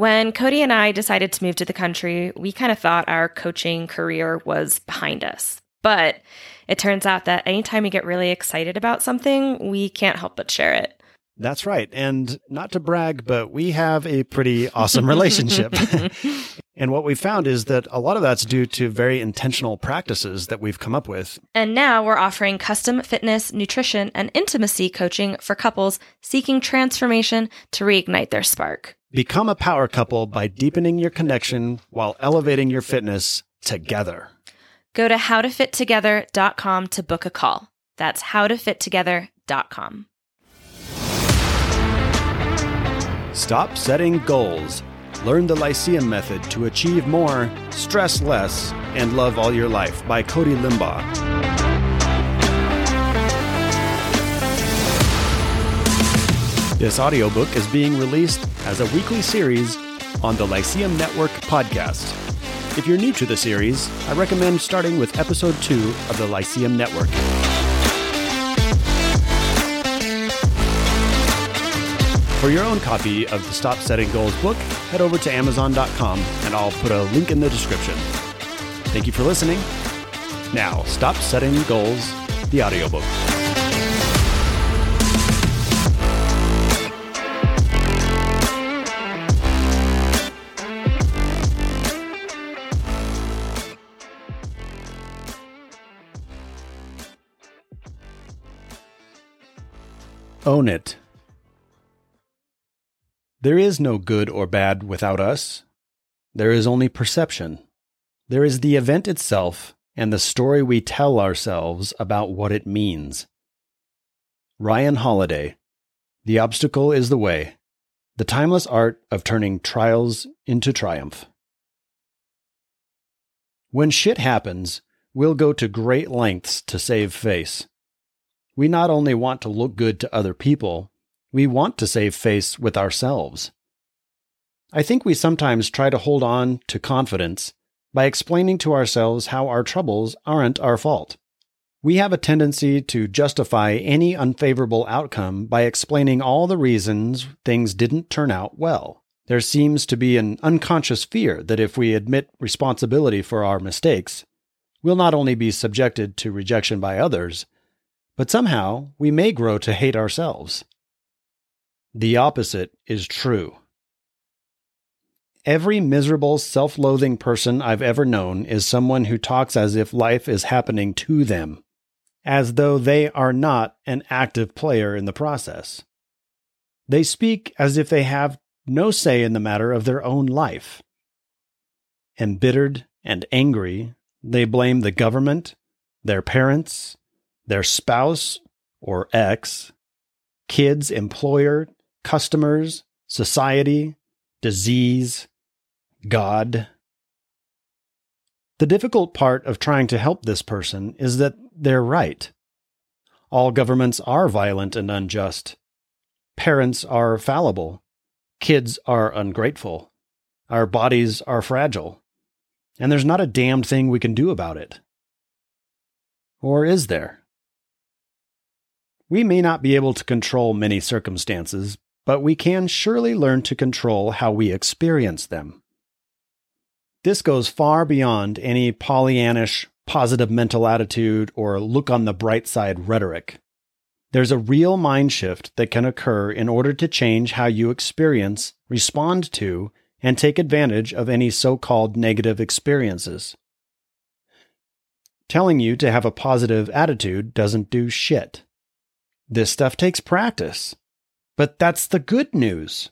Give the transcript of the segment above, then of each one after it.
When Cody and I decided to move to the country, we kind of thought our coaching career was behind us. But it turns out that anytime we get really excited about something, we can't help but share it. That's right. And not to brag, but we have a pretty awesome relationship. and what we found is that a lot of that's due to very intentional practices that we've come up with. And now we're offering custom fitness, nutrition, and intimacy coaching for couples seeking transformation to reignite their spark. Become a power couple by deepening your connection while elevating your fitness together. Go to howtofittogether.com to book a call. That's howtofittogether.com. Stop setting goals. Learn the Lyceum method to achieve more, stress less, and love all your life by Cody Limbaugh. This audiobook is being released as a weekly series on the Lyceum Network podcast. If you're new to the series, I recommend starting with episode 2 of the Lyceum Network. For your own copy of the Stop Setting Goals book, head over to Amazon.com and I'll put a link in the description. Thank you for listening. Now, Stop Setting Goals, the audiobook. Own it. There is no good or bad without us. There is only perception. There is the event itself and the story we tell ourselves about what it means. Ryan Holiday, The Obstacle is the Way, The Timeless Art of Turning Trials into Triumph. When shit happens, we'll go to great lengths to save face. We not only want to look good to other people, we want to save face with ourselves. I think we sometimes try to hold on to confidence by explaining to ourselves how our troubles aren't our fault. We have a tendency to justify any unfavorable outcome by explaining all the reasons things didn't turn out well. There seems to be an unconscious fear that if we admit responsibility for our mistakes, we'll not only be subjected to rejection by others, but somehow we may grow to hate ourselves. The opposite is true. Every miserable, self loathing person I've ever known is someone who talks as if life is happening to them, as though they are not an active player in the process. They speak as if they have no say in the matter of their own life. Embittered and angry, they blame the government, their parents, their spouse or ex, kids, employer, customers, society, disease, God. The difficult part of trying to help this person is that they're right. All governments are violent and unjust. Parents are fallible. Kids are ungrateful. Our bodies are fragile. And there's not a damned thing we can do about it. Or is there? We may not be able to control many circumstances, but we can surely learn to control how we experience them. This goes far beyond any Pollyannish positive mental attitude or look on the bright side rhetoric. There's a real mind shift that can occur in order to change how you experience, respond to, and take advantage of any so called negative experiences. Telling you to have a positive attitude doesn't do shit. This stuff takes practice. But that's the good news.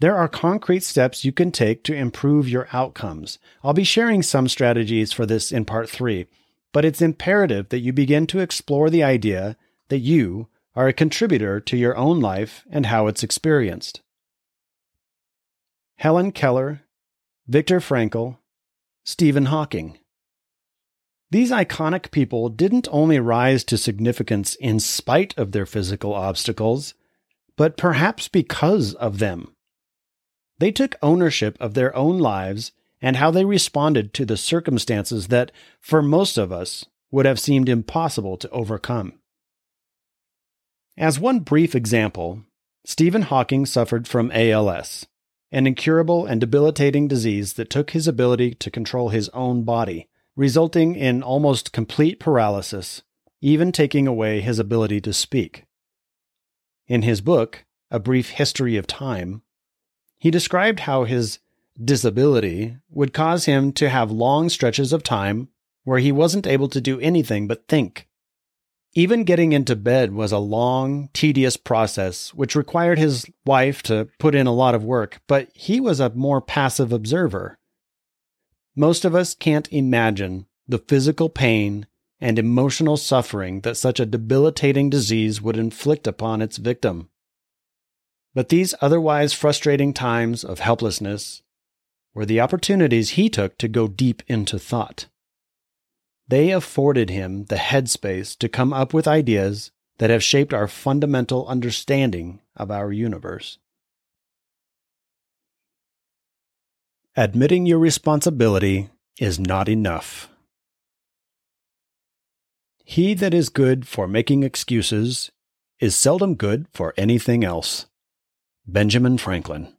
There are concrete steps you can take to improve your outcomes. I'll be sharing some strategies for this in part three, but it's imperative that you begin to explore the idea that you are a contributor to your own life and how it's experienced. Helen Keller, Viktor Frankl, Stephen Hawking. These iconic people didn't only rise to significance in spite of their physical obstacles, but perhaps because of them. They took ownership of their own lives and how they responded to the circumstances that, for most of us, would have seemed impossible to overcome. As one brief example, Stephen Hawking suffered from ALS, an incurable and debilitating disease that took his ability to control his own body, resulting in almost complete paralysis, even taking away his ability to speak. In his book, A Brief History of Time, he described how his disability would cause him to have long stretches of time where he wasn't able to do anything but think. Even getting into bed was a long, tedious process, which required his wife to put in a lot of work, but he was a more passive observer. Most of us can't imagine the physical pain and emotional suffering that such a debilitating disease would inflict upon its victim. But these otherwise frustrating times of helplessness were the opportunities he took to go deep into thought. They afforded him the headspace to come up with ideas that have shaped our fundamental understanding of our universe. Admitting your responsibility is not enough. He that is good for making excuses is seldom good for anything else. Benjamin Franklin.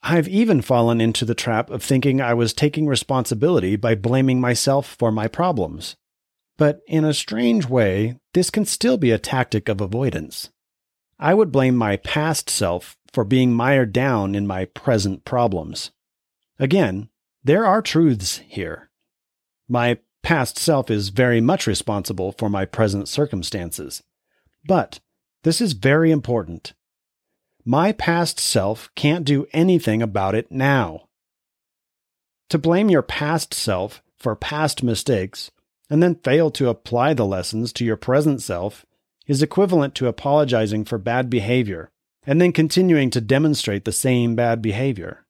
I've even fallen into the trap of thinking I was taking responsibility by blaming myself for my problems. But in a strange way, this can still be a tactic of avoidance. I would blame my past self for being mired down in my present problems. Again, there are truths here. My past self is very much responsible for my present circumstances. But this is very important. My past self can't do anything about it now. To blame your past self for past mistakes and then fail to apply the lessons to your present self is equivalent to apologizing for bad behavior and then continuing to demonstrate the same bad behavior.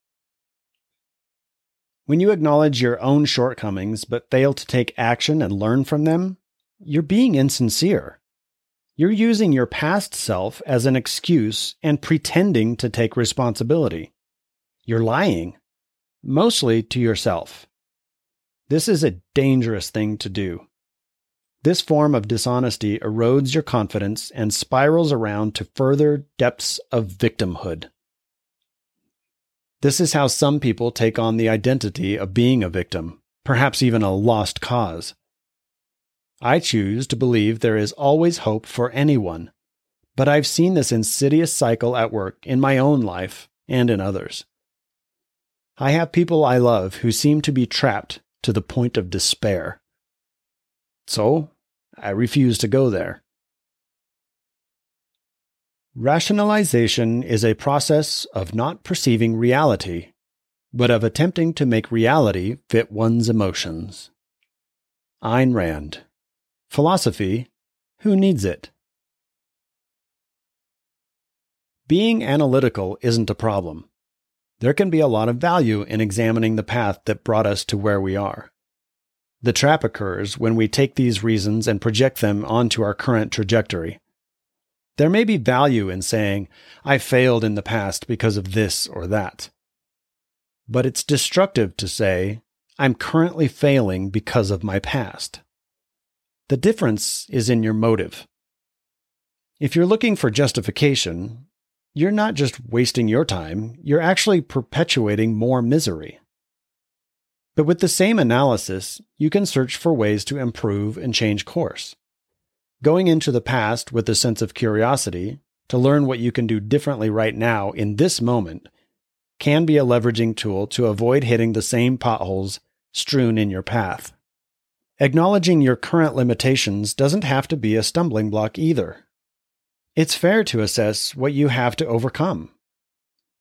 When you acknowledge your own shortcomings but fail to take action and learn from them, you're being insincere. You're using your past self as an excuse and pretending to take responsibility. You're lying, mostly to yourself. This is a dangerous thing to do. This form of dishonesty erodes your confidence and spirals around to further depths of victimhood. This is how some people take on the identity of being a victim, perhaps even a lost cause. I choose to believe there is always hope for anyone, but I've seen this insidious cycle at work in my own life and in others. I have people I love who seem to be trapped to the point of despair. So, I refuse to go there. Rationalization is a process of not perceiving reality, but of attempting to make reality fit one's emotions. Ayn Rand Philosophy Who Needs It? Being analytical isn't a problem. There can be a lot of value in examining the path that brought us to where we are. The trap occurs when we take these reasons and project them onto our current trajectory. There may be value in saying, I failed in the past because of this or that. But it's destructive to say, I'm currently failing because of my past. The difference is in your motive. If you're looking for justification, you're not just wasting your time, you're actually perpetuating more misery. But with the same analysis, you can search for ways to improve and change course. Going into the past with a sense of curiosity to learn what you can do differently right now in this moment can be a leveraging tool to avoid hitting the same potholes strewn in your path. Acknowledging your current limitations doesn't have to be a stumbling block either. It's fair to assess what you have to overcome.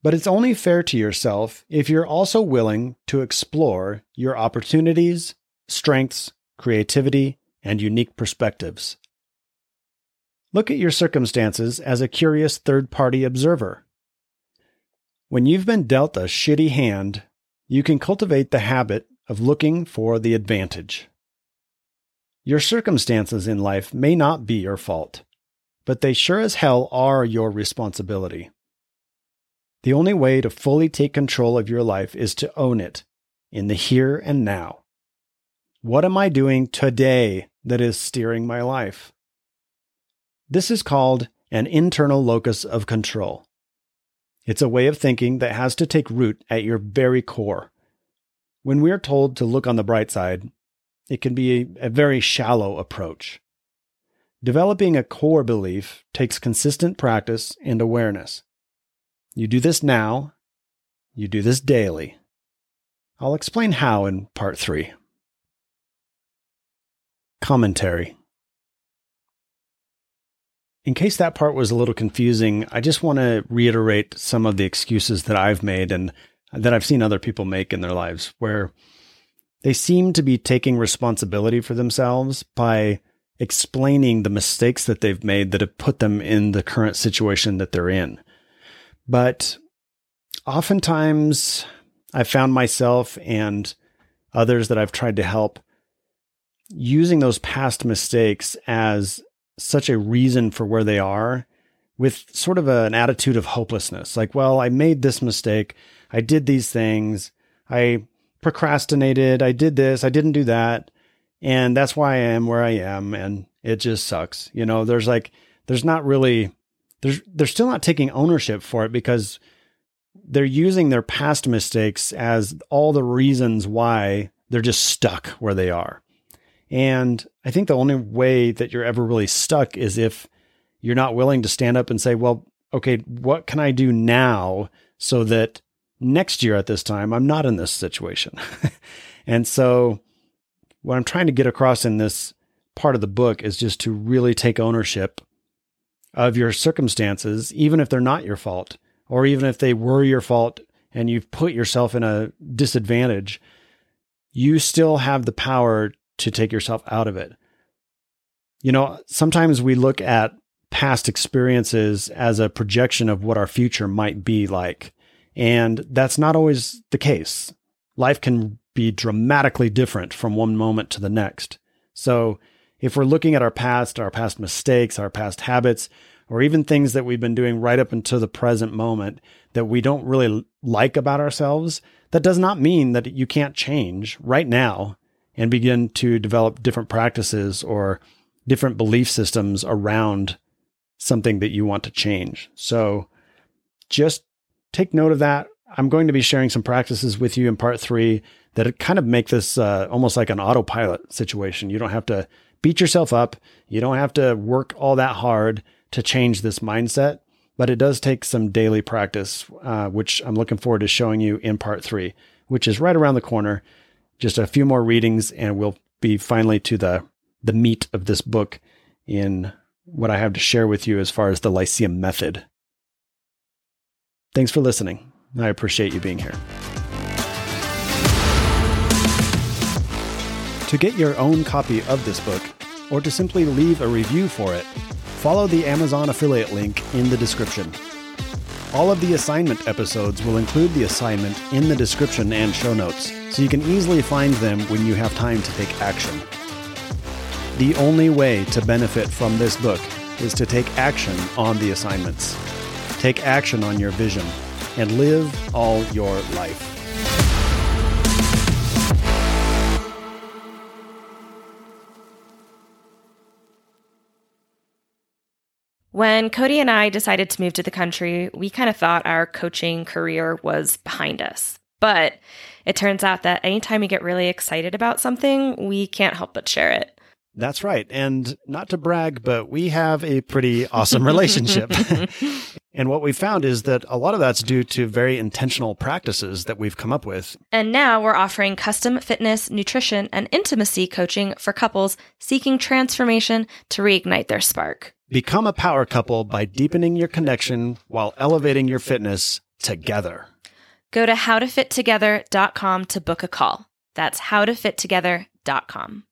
But it's only fair to yourself if you're also willing to explore your opportunities, strengths, creativity, and unique perspectives. Look at your circumstances as a curious third party observer. When you've been dealt a shitty hand, you can cultivate the habit of looking for the advantage. Your circumstances in life may not be your fault, but they sure as hell are your responsibility. The only way to fully take control of your life is to own it in the here and now. What am I doing today that is steering my life? This is called an internal locus of control. It's a way of thinking that has to take root at your very core. When we are told to look on the bright side, it can be a, a very shallow approach. Developing a core belief takes consistent practice and awareness. You do this now, you do this daily. I'll explain how in part three. Commentary. In case that part was a little confusing, I just want to reiterate some of the excuses that I've made and that I've seen other people make in their lives, where they seem to be taking responsibility for themselves by explaining the mistakes that they've made that have put them in the current situation that they're in. But oftentimes, I've found myself and others that I've tried to help using those past mistakes as such a reason for where they are with sort of a, an attitude of hopelessness. Like, well, I made this mistake. I did these things. I procrastinated. I did this. I didn't do that and that's why I am where I am and it just sucks. You know, there's like there's not really there's they're still not taking ownership for it because they're using their past mistakes as all the reasons why they're just stuck where they are. And I think the only way that you're ever really stuck is if you're not willing to stand up and say, well, okay, what can I do now so that next year at this time I'm not in this situation? and so what I'm trying to get across in this part of the book is just to really take ownership of your circumstances, even if they're not your fault, or even if they were your fault and you've put yourself in a disadvantage, you still have the power to take yourself out of it. You know, sometimes we look at past experiences as a projection of what our future might be like. And that's not always the case. Life can be dramatically different from one moment to the next. So, if we're looking at our past, our past mistakes, our past habits, or even things that we've been doing right up until the present moment that we don't really like about ourselves, that does not mean that you can't change right now and begin to develop different practices or different belief systems around something that you want to change. So just take note of that. I'm going to be sharing some practices with you in part three that kind of make this uh, almost like an autopilot situation. You don't have to beat yourself up. You don't have to work all that hard to change this mindset, but it does take some daily practice, uh, which I'm looking forward to showing you in part three, which is right around the corner. Just a few more readings, and we'll be finally to the the meat of this book in what I have to share with you as far as the Lyceum method. Thanks for listening. I appreciate you being here. To get your own copy of this book, or to simply leave a review for it, follow the Amazon affiliate link in the description. All of the assignment episodes will include the assignment in the description and show notes, so you can easily find them when you have time to take action. The only way to benefit from this book is to take action on the assignments. Take action on your vision and live all your life. When Cody and I decided to move to the country, we kind of thought our coaching career was behind us. But it turns out that anytime we get really excited about something, we can't help but share it. That's right. And not to brag, but we have a pretty awesome relationship. and what we found is that a lot of that's due to very intentional practices that we've come up with. And now we're offering custom fitness, nutrition, and intimacy coaching for couples seeking transformation to reignite their spark. Become a power couple by deepening your connection while elevating your fitness together. Go to howtofittogether.com to book a call. That's howtofittogether.com.